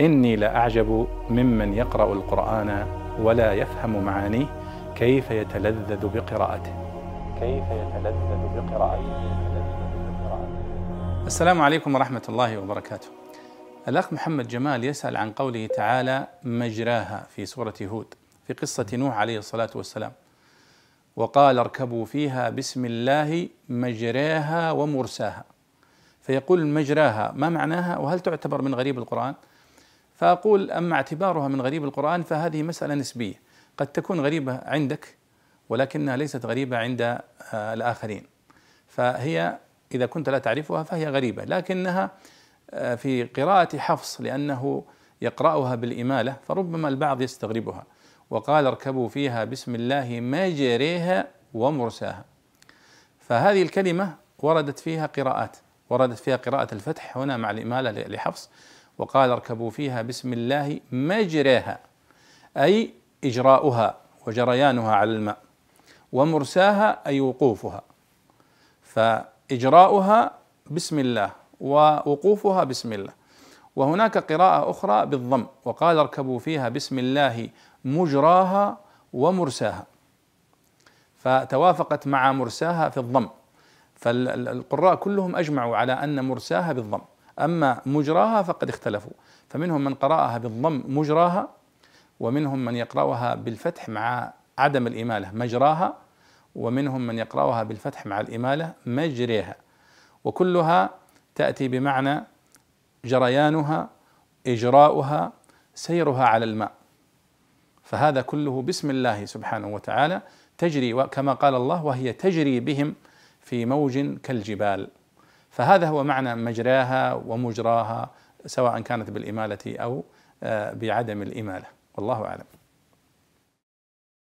إني لأعجب ممن يقرأ القرآن ولا يفهم معانيه كيف يتلذذ بقراءته. كيف يتلذذ بقراءته. السلام عليكم ورحمة الله وبركاته. الأخ محمد جمال يسأل عن قوله تعالى مجراها في سورة هود في قصة نوح عليه الصلاة والسلام. وقال اركبوا فيها بسم الله مجراها ومرساها. فيقول مجراها ما معناها وهل تعتبر من غريب القرآن؟ فأقول أما اعتبارها من غريب القرآن فهذه مسألة نسبية. قد تكون غريبة عندك ولكنها ليست غريبة عند آه، الآخرين. فهي إذا كنت لا تعرفها فهي غريبة لكنها آه، في قراءة حفص لأنه يقرأها بالإمالة فربما البعض يستغربها. وقال اركبوا فيها بسم الله مجريها ومرساها. فهذه الكلمة وردت فيها قراءات وردت فيها قراءة الفتح هنا مع الإمالة لحفص. وقال اركبوا فيها بسم الله مجريها أي إجراؤها وجريانها على الماء ومرساها أي وقوفها. فإجراؤها بسم الله ووقوفها بسم الله. وهناك قراءة أخرى بالضم وقال اركبوا فيها بسم الله مجراها ومرساها. فتوافقت مع مرساها في الضم. فالقراء كلهم أجمعوا على أن مرساها بالضم. أما مجراها فقد اختلفوا. فمنهم من قرأها بالضم مجراها ومنهم من يقرأها بالفتح مع عدم الإمالة مجراها ومنهم من يقرأها بالفتح مع الإمالة مجريها. وكلها تأتي بمعنى جريانها إجراؤها سيرها على الماء. فهذا كله بسم الله سبحانه وتعالى تجري كما قال الله وهي تجري بهم في موج كالجبال. فهذا هو معنى مجراها ومجراها سواء كانت بالإمالة أو آه، بعدم الإمالة. والله أعلم.